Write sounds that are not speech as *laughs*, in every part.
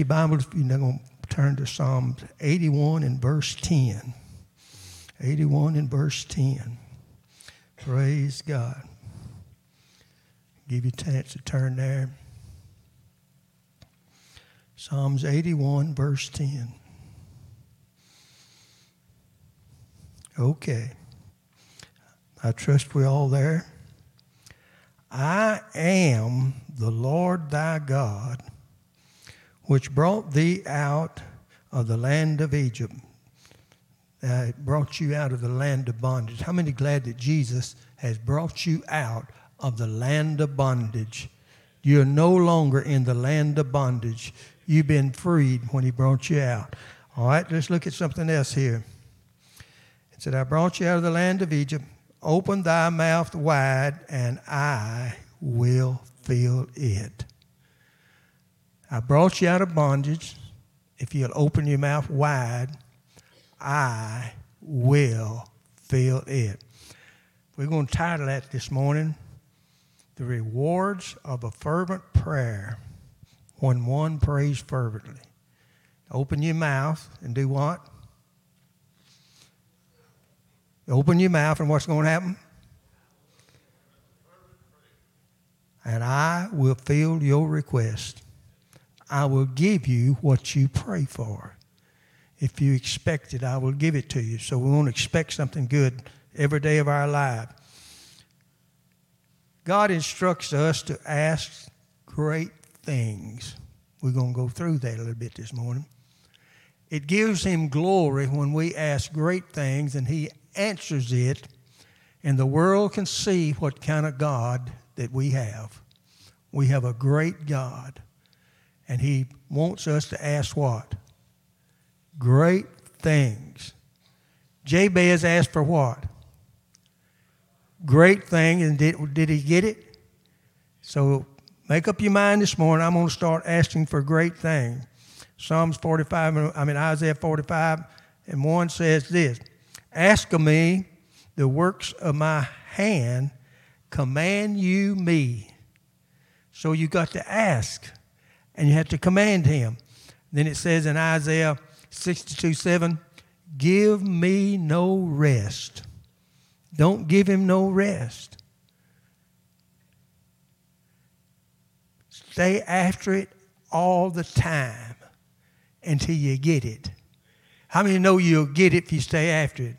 Your Bible, you're not going to turn to Psalms 81 and verse 10. 81 and verse 10. Praise God. Give you a chance to turn there. Psalms 81, verse 10. Okay. I trust we're all there. I am the Lord thy God, which brought thee out of the land of Egypt. Uh, it brought you out of the land of bondage. How many glad that Jesus has brought you out of the land of bondage? You're no longer in the land of bondage. You've been freed when he brought you out. All right, let's look at something else here. It said, I brought you out of the land of Egypt Open thy mouth wide, and I will fill it. I brought you out of bondage. If you'll open your mouth wide, I will fill it. We're going to title that this morning The Rewards of a Fervent Prayer when one prays fervently. Open your mouth and do what? Open your mouth, and what's going to happen? And I will fill your request. I will give you what you pray for. If you expect it, I will give it to you. So we won't expect something good every day of our life. God instructs us to ask great things. We're going to go through that a little bit this morning. It gives Him glory when we ask great things and He answers it, and the world can see what kind of God that we have. We have a great God, and He wants us to ask what? Great things. Jabez asked for what? Great thing, and did, did he get it? So make up your mind this morning. I'm going to start asking for great things. Psalms 45, I mean Isaiah 45 and 1 says this Ask of me the works of my hand, command you me. So you got to ask, and you have to command him. Then it says in Isaiah 62 7, Give me no rest. Don't give him no rest. Stay after it all the time until you get it. How many know you'll get it if you stay after it?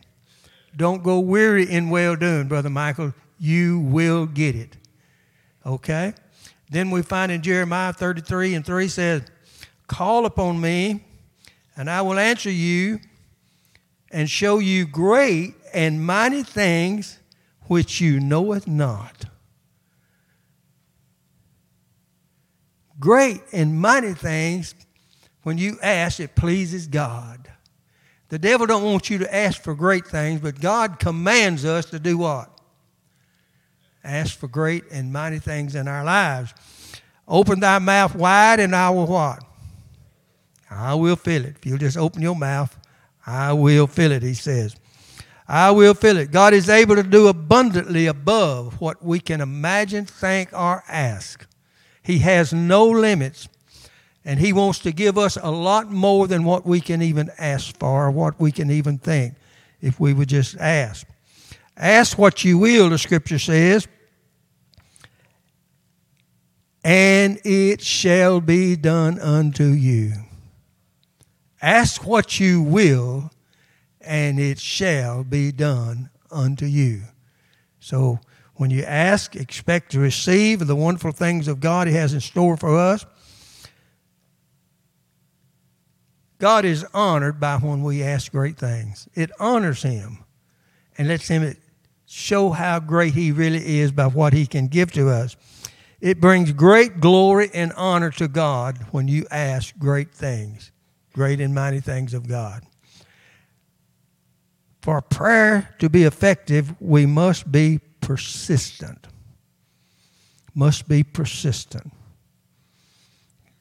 Don't go weary in well doing, Brother Michael. You will get it. Okay? Then we find in Jeremiah 33 and 3 says, Call upon me, and I will answer you and show you great and mighty things which you knoweth not. Great and mighty things, when you ask, it pleases God. The devil don't want you to ask for great things, but God commands us to do what? Ask for great and mighty things in our lives. Open thy mouth wide and I will what? I will fill it. If you'll just open your mouth, I will fill it, he says. I will fill it. God is able to do abundantly above what we can imagine, think, or ask. He has no limits. And He wants to give us a lot more than what we can even ask for or what we can even think if we would just ask. Ask what you will, the scripture says, and it shall be done unto you. Ask what you will, and it shall be done unto you. So when you ask, expect to receive the wonderful things of God He has in store for us. God is honored by when we ask great things. It honors Him and lets Him show how great He really is by what He can give to us. It brings great glory and honor to God when you ask great things, great and mighty things of God. For prayer to be effective, we must be persistent. Must be persistent.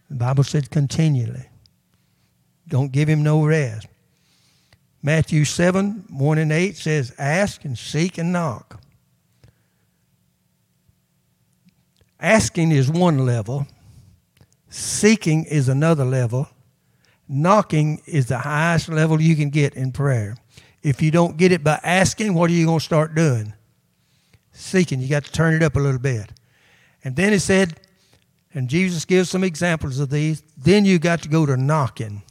The Bible said continually. Don't give him no rest. Matthew 7 1 and 8 says, Ask and seek and knock. Asking is one level, Seeking is another level. Knocking is the highest level you can get in prayer. If you don't get it by asking, what are you going to start doing? Seeking. You got to turn it up a little bit. And then he said, and Jesus gives some examples of these. Then you got to go to knocking.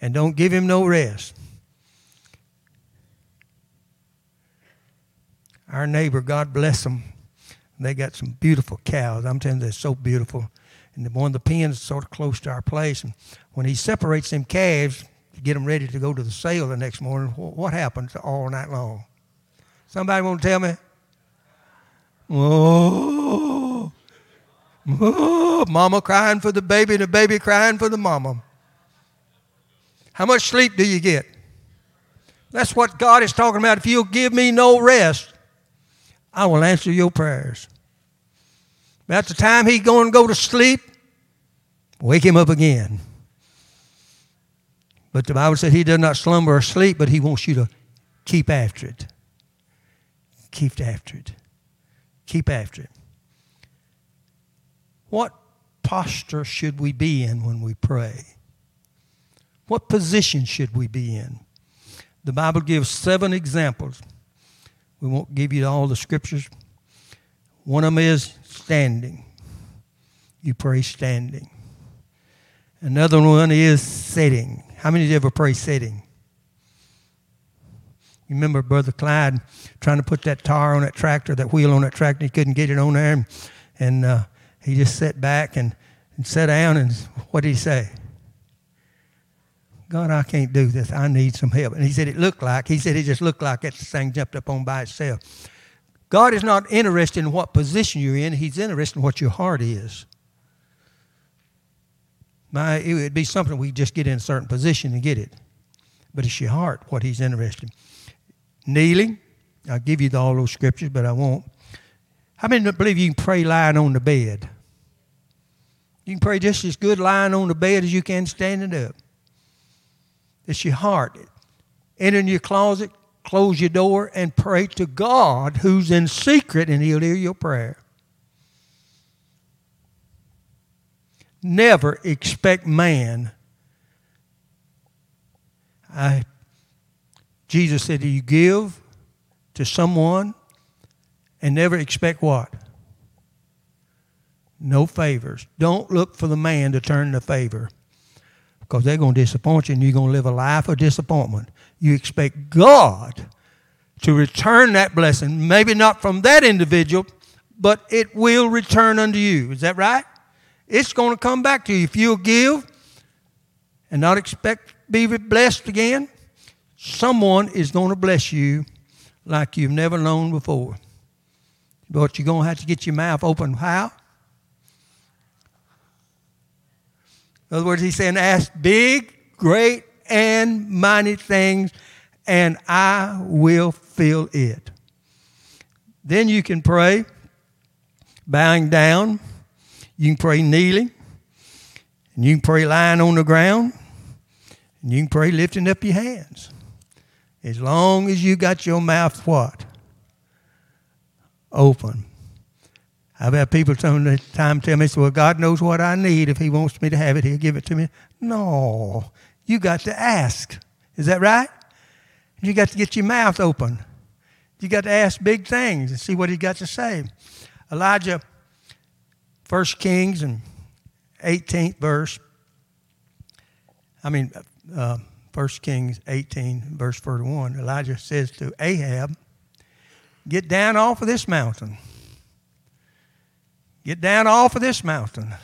And don't give him no rest. Our neighbor, God bless them, they got some beautiful cows. I'm telling you, they're so beautiful. And one of the pens is sort of close to our place. And when he separates them calves to get them ready to go to the sale the next morning, what happens all night long? Somebody want to tell me? Oh, oh, mama crying for the baby and the baby crying for the mama. How much sleep do you get? That's what God is talking about. If you'll give me no rest, I will answer your prayers. About the time he's going to go to sleep, wake him up again. But the Bible said he does not slumber or sleep, but he wants you to keep after it. Keep after it. Keep after it. What posture should we be in when we pray? What position should we be in? The Bible gives seven examples. We won't give you all the scriptures. One of them is standing. You pray standing. Another one is sitting. How many of you ever pray sitting? You remember Brother Clyde trying to put that tire on that tractor, that wheel on that tractor. He couldn't get it on there. And, and uh, he just sat back and, and sat down. And what did he say? God, I can't do this. I need some help. And he said it looked like, he said it just looked like that thing jumped up on by itself. God is not interested in what position you're in, He's interested in what your heart is. My, it would be something we just get in a certain position and get it. But it's your heart what He's interested in. Kneeling, I'll give you all those scriptures, but I won't. How many believe you can pray lying on the bed? You can pray just as good lying on the bed as you can standing up. It's your heart. Enter in your closet, close your door, and pray to God who's in secret, and He'll hear your prayer. Never expect man. I, Jesus said, Do You give to someone and never expect what? No favors. Don't look for the man to turn the favor because they're going to disappoint you and you're going to live a life of disappointment. You expect God to return that blessing, maybe not from that individual, but it will return unto you. Is that right? It's going to come back to you. If you'll give and not expect to be blessed again, someone is going to bless you like you've never known before. But you're going to have to get your mouth open. How? In other words, he's saying, ask big, great, and mighty things, and I will fill it. Then you can pray bowing down. You can pray kneeling. And you can pray lying on the ground. And you can pray lifting up your hands. As long as you got your mouth what? Open. I've had people time tell me, well, God knows what I need. If He wants me to have it, He'll give it to me. No, you got to ask. Is that right? You got to get your mouth open. You got to ask big things and see what He got to say. Elijah, First Kings and 18th verse. I mean, uh, 1 Kings 18, verse 31. Elijah says to Ahab, Get down off of this mountain. Get down off of this mountain.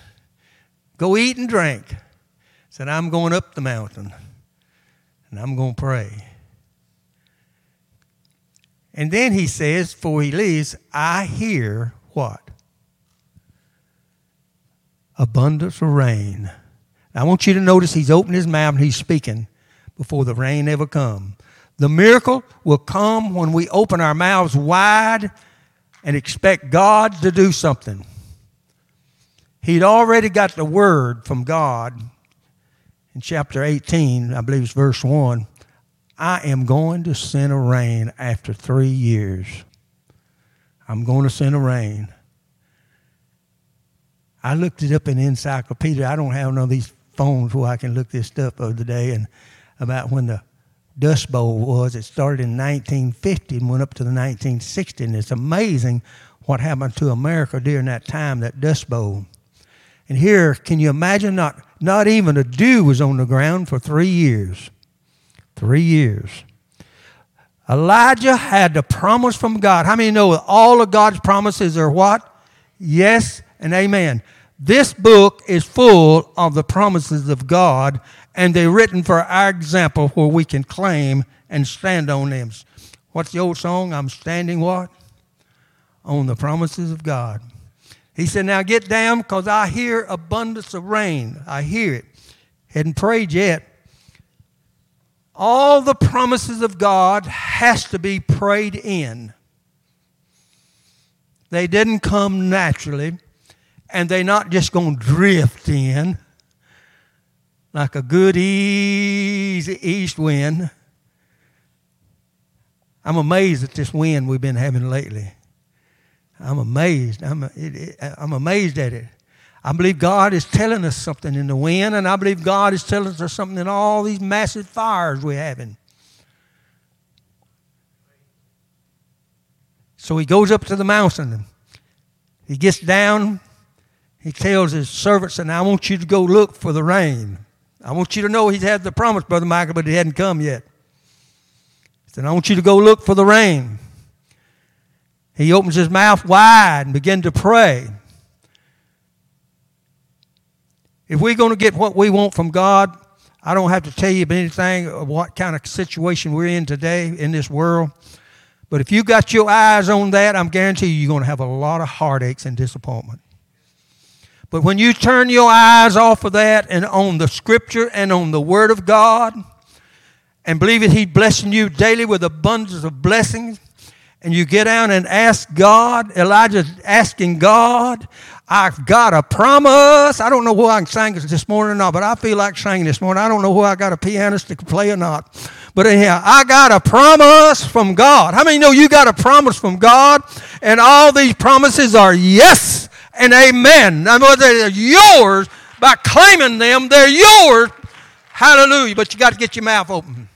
Go eat and drink. Said, I'm going up the mountain and I'm going to pray. And then he says, before he leaves, I hear what? Abundance of rain. Now, I want you to notice he's opening his mouth and he's speaking before the rain ever come. The miracle will come when we open our mouths wide and expect God to do something. He'd already got the word from God in chapter 18, I believe it's verse 1. I am going to send a rain after three years. I'm going to send a rain. I looked it up in the encyclopedia. I don't have none of these phones where I can look this stuff of the day and about when the Dust Bowl was. It started in 1950 and went up to the 1960s. and it's amazing what happened to America during that time, that Dust Bowl. And here, can you imagine? Not, not even a dew was on the ground for three years. Three years. Elijah had the promise from God. How many know all of God's promises are what? Yes and amen. This book is full of the promises of God, and they're written for our example where we can claim and stand on them. What's the old song? I'm standing what? On the promises of God. He said, Now get down because I hear abundance of rain. I hear it. Hadn't prayed yet. All the promises of God has to be prayed in. They didn't come naturally and they're not just going to drift in like a good easy east wind. I'm amazed at this wind we've been having lately. I'm amazed. I'm, it, it, I'm amazed at it. I believe God is telling us something in the wind, and I believe God is telling us something in all these massive fires we're having. So he goes up to the mountain. He gets down he tells his servants, and I want you to go look for the rain. I want you to know he's had the promise, Brother Michael, but it hadn't come yet. He said, I want you to go look for the rain. He opens his mouth wide and begins to pray. If we're going to get what we want from God, I don't have to tell you anything of what kind of situation we're in today in this world. But if you got your eyes on that, I'm guarantee you you're going to have a lot of heartaches and disappointment. But when you turn your eyes off of that and on the scripture and on the word of God and believe that He's blessing you daily with abundance of blessings, and you get down and ask God, Elijah's asking God, I've got a promise. I don't know who I can sing this morning or not, but I feel like singing this morning. I don't know who I got a pianist to play or not. But anyhow, I got a promise from God. How many know you got a promise from God? And all these promises are yes and amen. They're yours by claiming them. They're yours. Hallelujah. But you got to get your mouth open.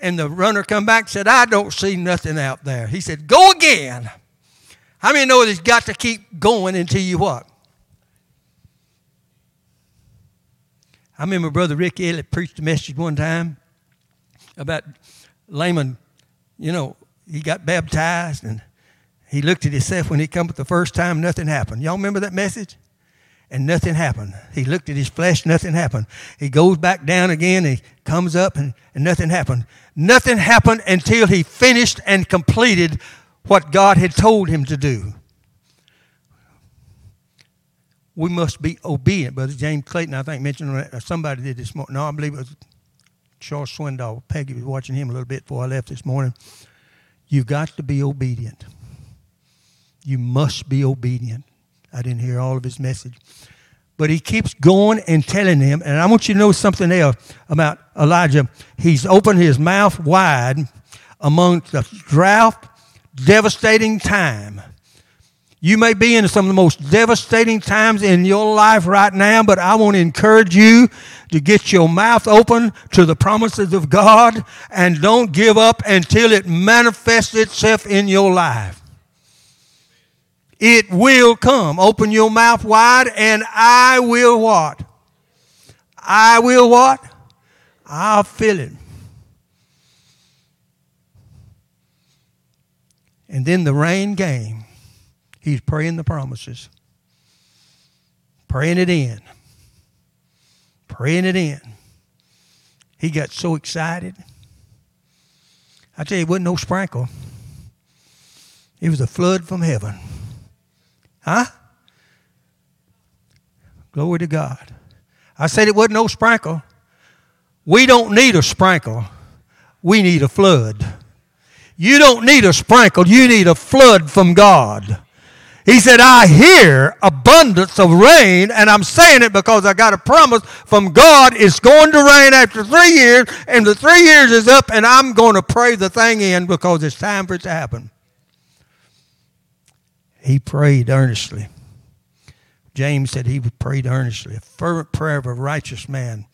And the runner come back and said, I don't see nothing out there. He said, Go again. How many know he's got to keep going until you what? I remember Brother Rick Elliott preached a message one time about layman, you know, he got baptized and he looked at himself when he come up the first time, nothing happened. Y'all remember that message? And nothing happened. He looked at his flesh, nothing happened. He goes back down again, he comes up, and, and nothing happened. Nothing happened until he finished and completed what God had told him to do. We must be obedient. Brother James Clayton, I think, mentioned that. Uh, somebody did this morning. No, I believe it was Charles Swindoll. Peggy was watching him a little bit before I left this morning. You've got to be obedient. You must be obedient. I didn't hear all of his message. But he keeps going and telling him, and I want you to know something else about Elijah. He's opened his mouth wide among the drought, devastating time. You may be in some of the most devastating times in your life right now, but I want to encourage you to get your mouth open to the promises of God and don't give up until it manifests itself in your life. It will come. Open your mouth wide and I will what? I will what? I'll fill it. And then the rain came. He's praying the promises, praying it in, praying it in. He got so excited. I tell you, it wasn't no sprinkle, it was a flood from heaven. Huh? Glory to God. I said it wasn't no sprinkle. We don't need a sprinkle. We need a flood. You don't need a sprinkle. You need a flood from God. He said, I hear abundance of rain, and I'm saying it because I got a promise from God. It's going to rain after three years, and the three years is up, and I'm going to pray the thing in because it's time for it to happen. He prayed earnestly. James said he prayed earnestly, a fervent prayer of a righteous man.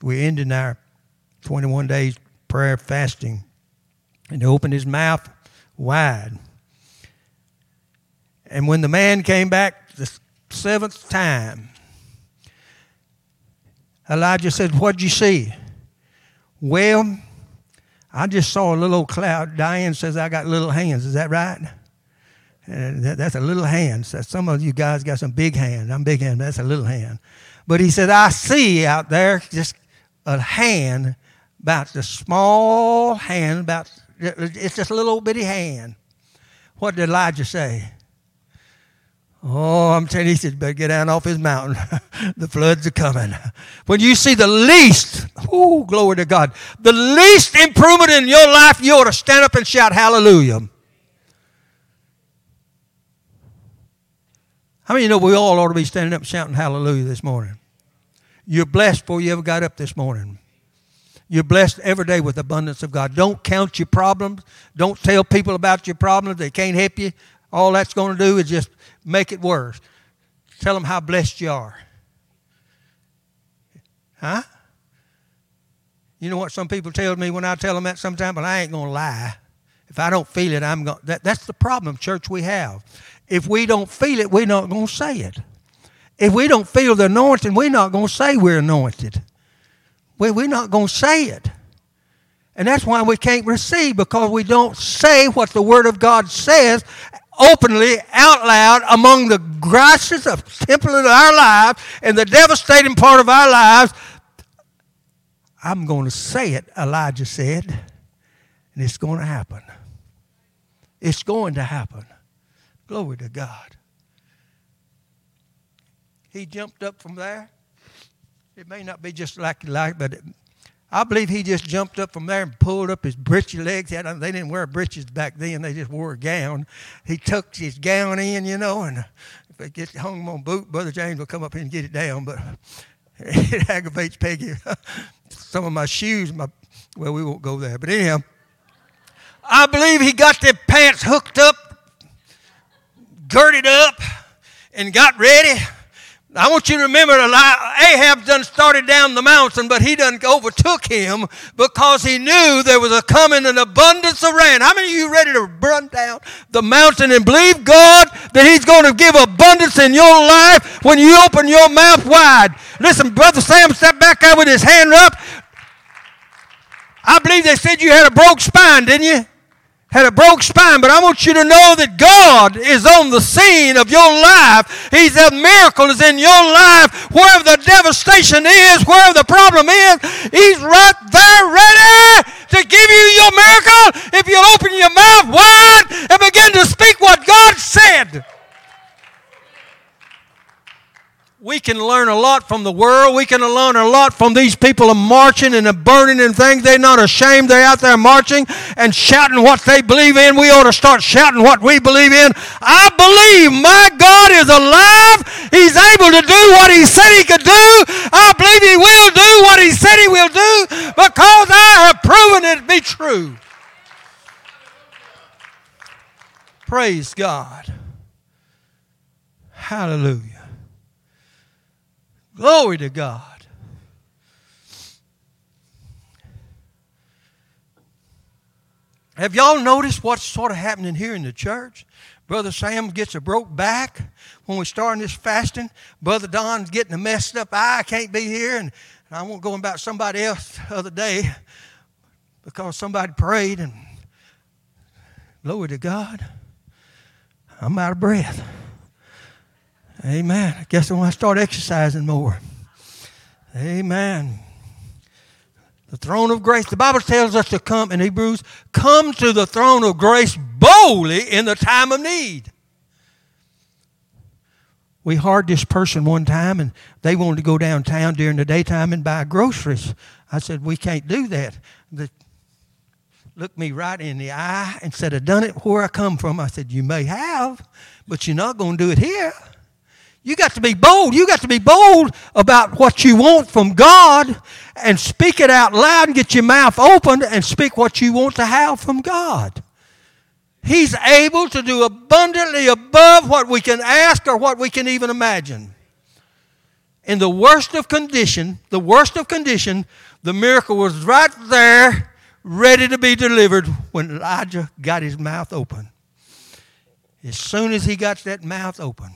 We're ending our 21 days prayer fasting, and he opened his mouth wide. And when the man came back the seventh time, Elijah said, What'd you see? Well, I just saw a little old cloud. Diane says, I got little hands. Is that right? And that's a little hand. So some of you guys got some big hands. I'm big hand. That's a little hand. But he said, I see out there just a hand, about the small hand, about it's just a little bitty hand. What did Elijah say? Oh, I'm telling you, he said, better get down off his mountain. *laughs* the floods are coming. When you see the least, oh, glory to God, the least improvement in your life, you ought to stand up and shout hallelujah. How many you know we all ought to be standing up shouting hallelujah this morning? You're blessed before you ever got up this morning. You're blessed every day with abundance of God. Don't count your problems. Don't tell people about your problems. They can't help you. All that's going to do is just make it worse. Tell them how blessed you are. Huh? You know what some people tell me when I tell them that sometimes? But I ain't going to lie. If I don't feel it, I'm going. That, that's the problem, church. We have. If we don't feel it, we're not going to say it. If we don't feel the anointing, we're not going to say we're anointed. We, we're not going to say it. And that's why we can't receive because we don't say what the Word of God says openly, out loud, among the grasses of temple of our lives and the devastating part of our lives. I'm going to say it, Elijah said, and it's going to happen. It's going to happen. Glory to God. He jumped up from there. It may not be just like you like, but I believe he just jumped up from there and pulled up his breechy legs. They didn't wear breeches back then; they just wore a gown. He tucked his gown in, you know, and if it gets hung on boot, Brother James will come up here and get it down. But *laughs* it aggravates Peggy. *laughs* Some of my shoes, my well, we won't go there. But anyhow, I believe he got the pants hooked up, girded up, and got ready. I want you to remember Ahab done started down the mountain, but he done overtook him because he knew there was a coming an abundance of rain. How many of you ready to run down the mountain and believe God that He's going to give abundance in your life when you open your mouth wide? Listen, Brother Sam stepped back there with his hand up. I believe they said you had a broke spine, didn't you? Had a broke spine, but I want you to know that God is on the scene of your life. He's a miracle is in your life. Wherever the devastation is, wherever the problem is, He's right there ready to give you your miracle if you'll open your mouth wide and begin to speak what God said. We can learn a lot from the world. We can learn a lot from these people of marching and burning and things. They're not ashamed. They're out there marching and shouting what they believe in. We ought to start shouting what we believe in. I believe my God is alive. He's able to do what He said He could do. I believe He will do what He said He will do because I have proven it to be true. Praise God. Hallelujah. Glory to God. Have y'all noticed what's sort of happening here in the church? Brother Sam gets a broke back when we're starting this fasting. Brother Don's getting a messed up eye. I can't be here. And, I won't go about somebody else the other day because somebody prayed and glory to God. I'm out of breath. Amen. I guess when I start exercising more. Amen. The throne of grace. The Bible tells us to come in Hebrews, come to the throne of grace boldly in the time of need. We hired this person one time and they wanted to go downtown during the daytime and buy groceries. I said, We can't do that. The, looked me right in the eye and said, I done it where I come from. I said, You may have, but you're not going to do it here. You got to be bold. You got to be bold about what you want from God and speak it out loud and get your mouth open and speak what you want to have from God. He's able to do abundantly above what we can ask or what we can even imagine. In the worst of condition, the worst of condition, the miracle was right there, ready to be delivered when Elijah got his mouth open. As soon as he got that mouth open,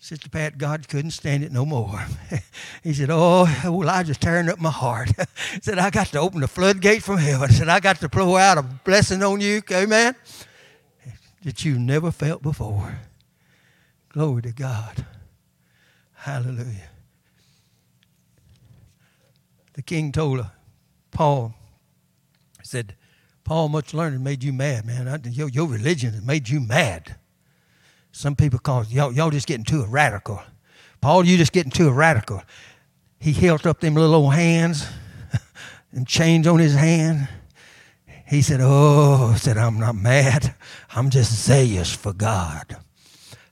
Sister Pat, God couldn't stand it no more. *laughs* he said, Oh, Elijah's tearing up my heart. he *laughs* said, I got to open the floodgates from heaven. He said, I got to pour out a blessing on you, amen, that you never felt before. Glory to God. Hallelujah. The king told Paul, he said, Paul, much learning made you mad, man. Your, your religion has made you mad. Some people call y'all, y'all just getting too radical. Paul, you just getting too radical. He held up them little old hands *laughs* and chains on his hand. He said, Oh, said, I'm not mad. I'm just zealous for God.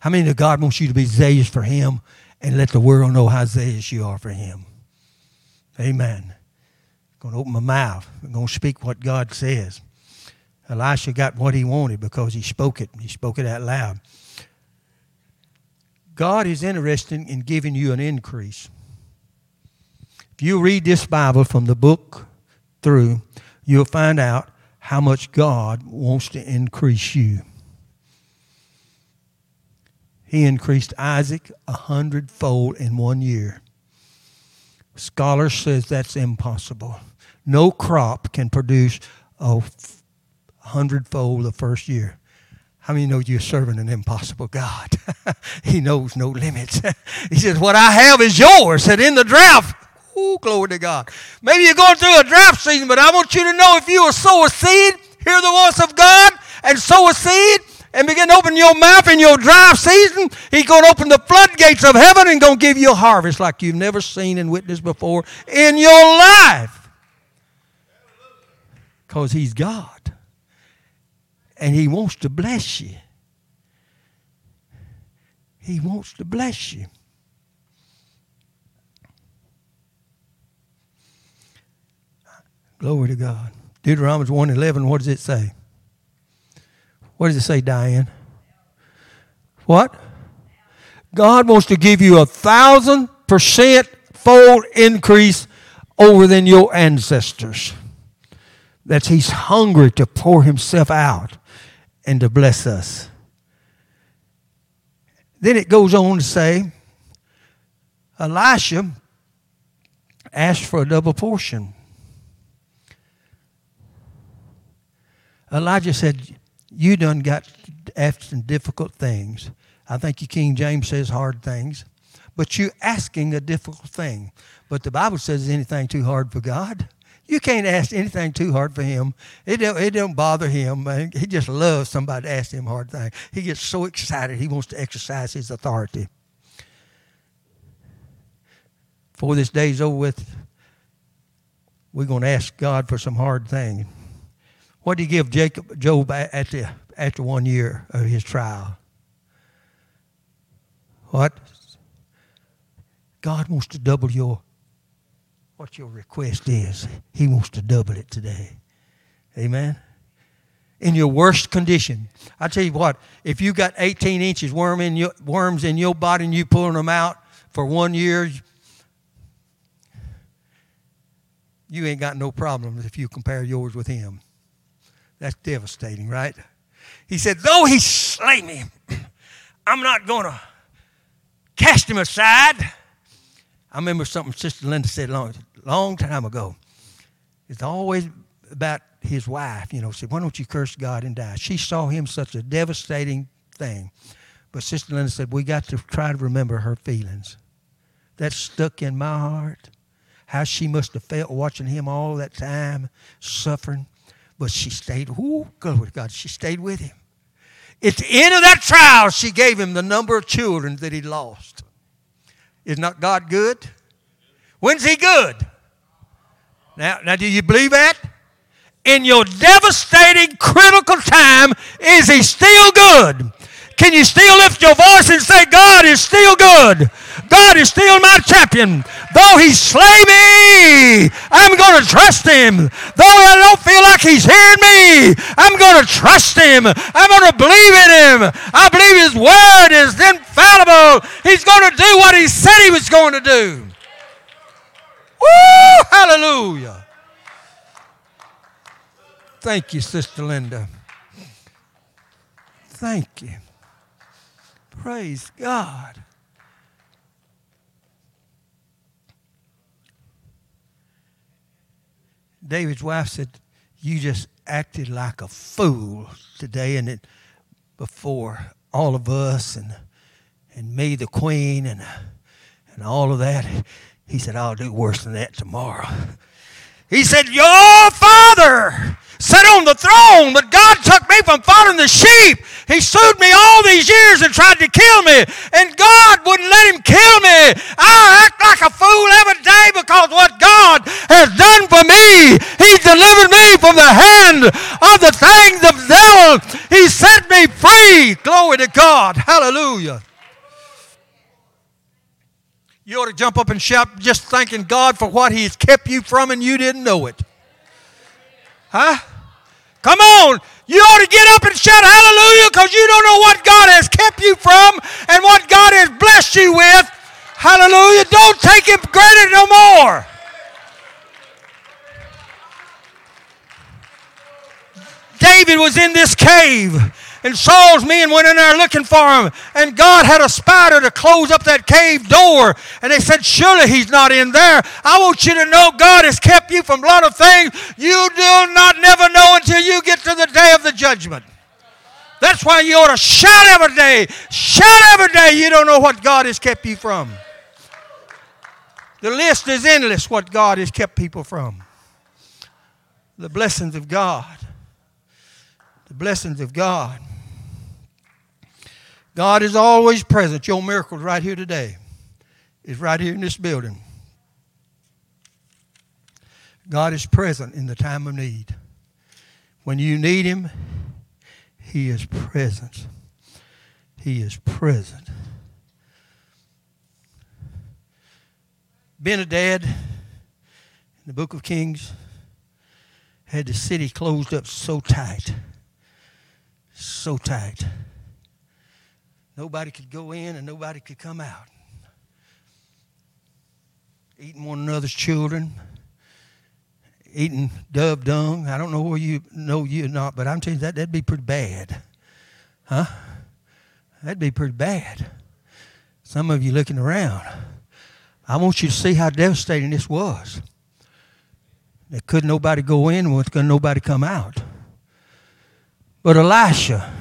How many of God wants you to be zealous for Him and let the world know how zealous you are for Him? Amen. I'm going to open my mouth. I'm going to speak what God says. Elisha got what he wanted because he spoke it. He spoke it out loud. God is interested in giving you an increase. If you read this Bible from the book through, you'll find out how much God wants to increase you. He increased Isaac a hundredfold in one year. Scholars says that's impossible. No crop can produce a hundredfold the first year. How many know you're serving an impossible God? *laughs* he knows no limits. *laughs* he says, What I have is yours. And in the drought, oh, glory to God. Maybe you're going through a drought season, but I want you to know if you will sow a seed, hear the voice of God, and sow a seed, and begin to open your mouth in your dry season, He's going to open the floodgates of heaven and going to give you a harvest like you've never seen and witnessed before in your life. Because He's God and He wants to bless you. He wants to bless you. Glory to God. Deuteronomy 1.11, what does it say? What does it say, Diane? What? God wants to give you a thousand percent fold increase over than your ancestors. That's He's hungry to pour Himself out and to bless us. Then it goes on to say, Elisha asked for a double portion. Elijah said, You done got after some difficult things. I think your King James says hard things. But you're asking a difficult thing. But the Bible says, anything too hard for God? You can't ask anything too hard for him. It don't, it don't bother him. Man. He just loves somebody to ask him hard things. He gets so excited. He wants to exercise his authority. Before this day's over with, we're going to ask God for some hard things. What did he give Jacob, Job at the, after one year of his trial? What? God wants to double your what your request is. He wants to double it today. Amen. In your worst condition, I tell you what, if you got 18 inches worm in your, worms in your body and you pulling them out for one year, you ain't got no problems if you compare yours with him. That's devastating, right? He said, Though he slay me, *clears throat* I'm not going to cast him aside. I remember something Sister Linda said long, long time ago. It's always about his wife, you know, said, why don't you curse God and die? She saw him such a devastating thing. But Sister Linda said, we got to try to remember her feelings. That stuck in my heart. How she must have felt watching him all that time, suffering. But she stayed, ooh, glory to God, she stayed with him. At the end of that trial, she gave him the number of children that he lost. Is not God good? When's he good? Now, now, do you believe that? In your devastating, critical time, is He still good? Can you still lift your voice and say, God is still good? God is still my champion. Though he slay me, I'm going to trust him. Though I don't feel like he's hearing me, I'm going to trust him. I'm going to believe in him. I believe his word is infallible. He's going to do what he said he was going to do. Woo! Hallelujah. Thank you, Sister Linda. Thank you. Praise God. David's wife said, You just acted like a fool today and it, before all of us and, and me, the queen, and, and all of that. He said, I'll do worse than that tomorrow. He said, Your father sat on the throne, but God took me from following the sheep. He sued me all these years and tried to kill me, and God wouldn't let him kill me. I act like a fool every day because what God has done for me, He delivered me from the hand of the things of the devil. He set me free. Glory to God. Hallelujah. You ought to jump up and shout just thanking God for what He's kept you from and you didn't know it. Huh? Come on. You ought to get up and shout hallelujah because you don't know what God has kept you from and what God has blessed you with. Hallelujah. Don't take it granted no more. David was in this cave and Saul's men went in there looking for him. And God had a spider to close up that cave door. And they said, Surely he's not in there. I want you to know God has kept you from a lot of things you do not never know until you get to the day of the judgment. That's why you ought to shout every day. Shout every day. You don't know what God has kept you from. The list is endless what God has kept people from. The blessings of God. The blessings of God. God is always present. Your miracle's right here today. Is right here in this building. God is present in the time of need. When you need Him, He is present. He is present. Ben-Hadad, in the book of Kings, had the city closed up so tight, so tight Nobody could go in and nobody could come out. Eating one another's children, eating dove dung. I don't know where you know you or not, but I'm telling you that that'd be pretty bad. Huh? That'd be pretty bad. Some of you looking around. I want you to see how devastating this was. There couldn't nobody go in, couldn't nobody come out. But Elisha,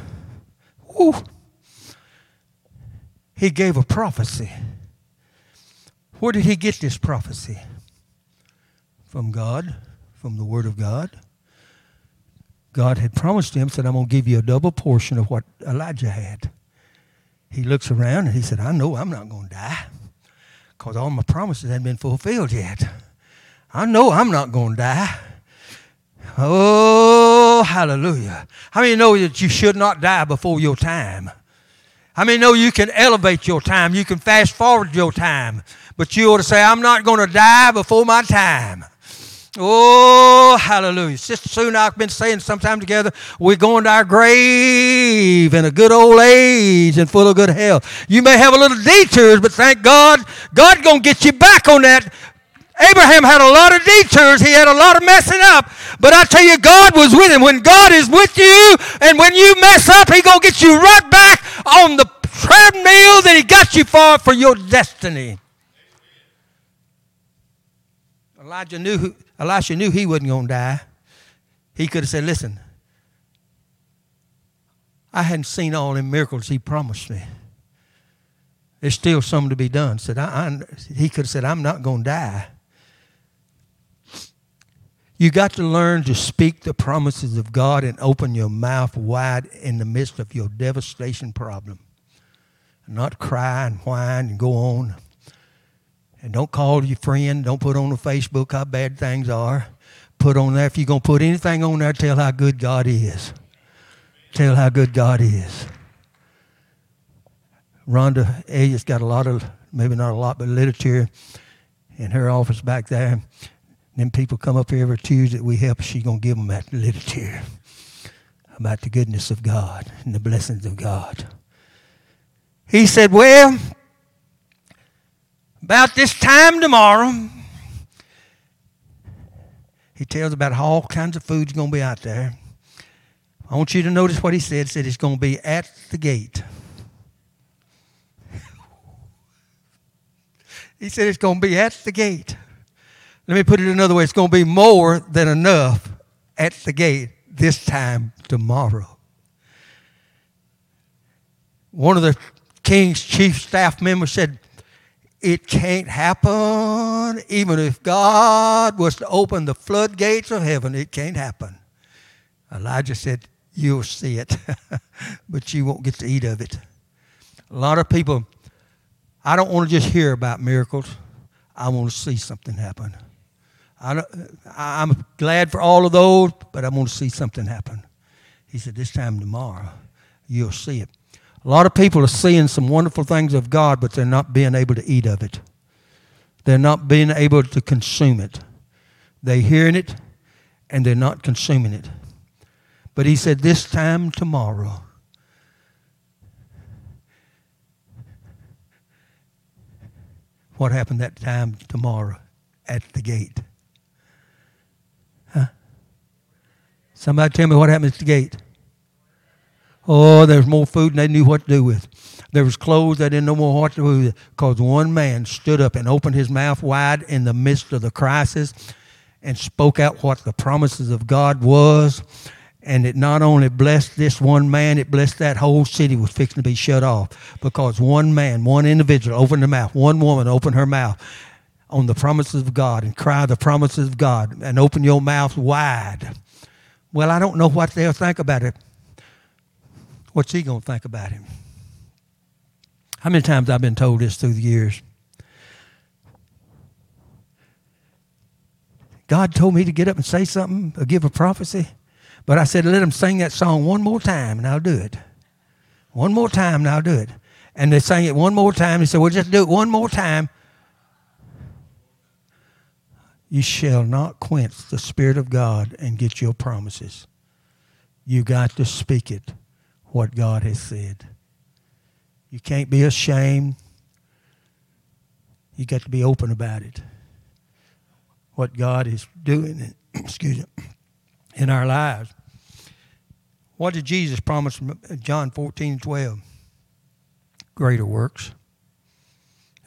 whoo, he gave a prophecy. Where did he get this prophecy? From God, from the Word of God. God had promised him, said, I'm going to give you a double portion of what Elijah had. He looks around and he said, I know I'm not going to die because all my promises hadn't been fulfilled yet. I know I'm not going to die. Oh, hallelujah. How many know that you should not die before your time? How many know you can elevate your time? You can fast forward your time. But you ought to say, I'm not going to die before my time. Oh, hallelujah. Sister Sue and I have been saying sometime together, we're going to our grave in a good old age and full of good health. You may have a little detours, but thank God, God's going to get you back on that Abraham had a lot of detours. He had a lot of messing up. But I tell you, God was with him. When God is with you and when you mess up, He to get you right back on the treadmill that He got you for for your destiny. Elijah knew Elisha knew he wasn't going to die. He could have said, Listen, I hadn't seen all the miracles he promised me. There's still some to be done. Said, I, I, he could have said, I'm not going to die. You got to learn to speak the promises of God and open your mouth wide in the midst of your devastation problem. Not cry and whine and go on. And don't call your friend. Don't put on the Facebook how bad things are. Put on there, if you're going to put anything on there, tell how good God is. Tell how good God is. Rhonda Elliott's got a lot of maybe not a lot, but literature in her office back there. Then people come up here every Tuesday that we help. She's going to give them that literature about the goodness of God and the blessings of God. He said, Well, about this time tomorrow, he tells about how all kinds of food's going to be out there. I want you to notice what he said. He said it's going to be at the gate. *laughs* he said it's going to be at the gate. Let me put it another way. It's going to be more than enough at the gate this time tomorrow. One of the king's chief staff members said, It can't happen. Even if God was to open the floodgates of heaven, it can't happen. Elijah said, You'll see it, *laughs* but you won't get to eat of it. A lot of people, I don't want to just hear about miracles, I want to see something happen. I am glad for all of those, but I want to see something happen. He said, This time tomorrow, you'll see it. A lot of people are seeing some wonderful things of God, but they're not being able to eat of it. They're not being able to consume it. They're hearing it, and they're not consuming it. But he said, This time tomorrow, what happened that time tomorrow at the gate? Somebody tell me what happened at the gate. Oh, there's more food than they knew what to do with. There was clothes they didn't know more what to do with because one man stood up and opened his mouth wide in the midst of the crisis and spoke out what the promises of God was. And it not only blessed this one man, it blessed that whole city was fixing to be shut off because one man, one individual opened their mouth, one woman opened her mouth on the promises of God and cry the promises of God and open your mouth wide. Well, I don't know what they'll think about it. What's he going to think about him? How many times I've been told this through the years? God told me to get up and say something or give a prophecy, but I said, let him sing that song one more time and I'll do it. One more time and I'll do it. And they sang it one more time. He said, well, just do it one more time. You shall not quench the Spirit of God and get your promises. You got to speak it what God has said. You can't be ashamed. You got to be open about it. What God is doing, *clears throat* excuse me, in our lives. What did Jesus promise John 14, 12? Greater works.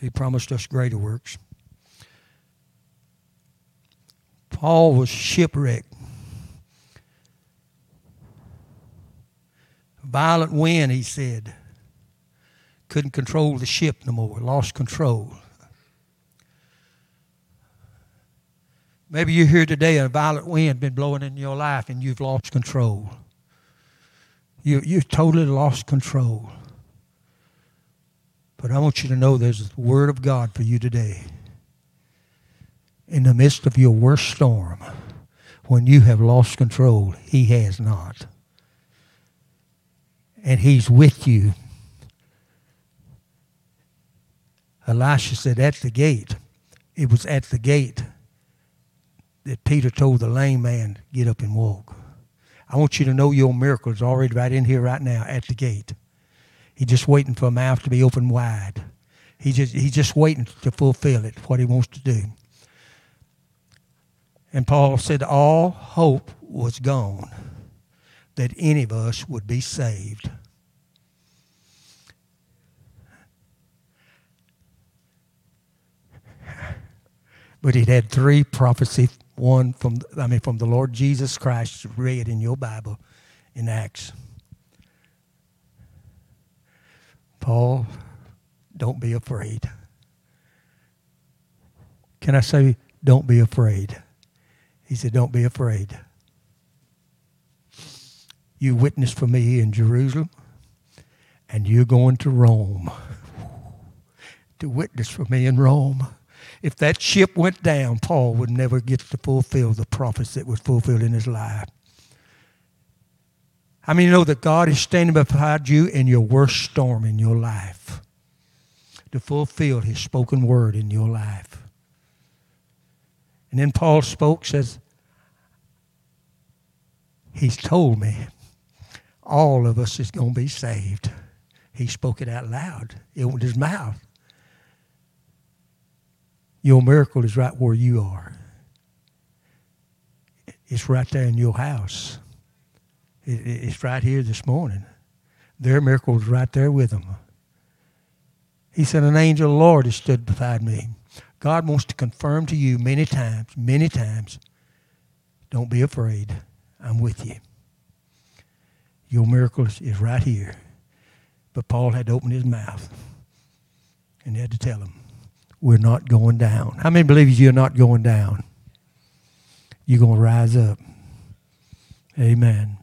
He promised us greater works. Paul was shipwrecked Violent wind, he said. Couldn't control the ship no more, lost control. Maybe you're here today, and a violent wind been blowing in your life, and you've lost control. You, you've totally lost control. But I want you to know there's the Word of God for you today. In the midst of your worst storm, when you have lost control, He has not and he's with you. Elisha said, At the gate. It was at the gate that Peter told the lame man, Get up and walk. I want you to know your miracle is already right in here, right now, at the gate. He's just waiting for a mouth to be open wide. He just, he's just waiting to fulfill it, what he wants to do. And Paul said, All hope was gone that any of us would be saved. But he'd had three prophecy, one from I mean from the Lord Jesus Christ read in your Bible in Acts. Paul, don't be afraid. Can I say, don't be afraid? He said, don't be afraid. You witnessed for me in Jerusalem, and you're going to Rome to witness for me in Rome. If that ship went down, Paul would never get to fulfill the prophecy that was fulfilled in his life. I mean, you know that God is standing beside you in your worst storm in your life to fulfill his spoken word in your life. And then Paul spoke, says, He's told me all of us is going to be saved. He spoke it out loud. It opened his mouth. Your miracle is right where you are. It's right there in your house. It's right here this morning. Their miracle is right there with them. He said, An angel of the Lord has stood beside me. God wants to confirm to you many times, many times, don't be afraid. I'm with you. Your miracle is right here. But Paul had to open his mouth and he had to tell him, We're not going down. How many believe you're not going down? You're going to rise up. Amen.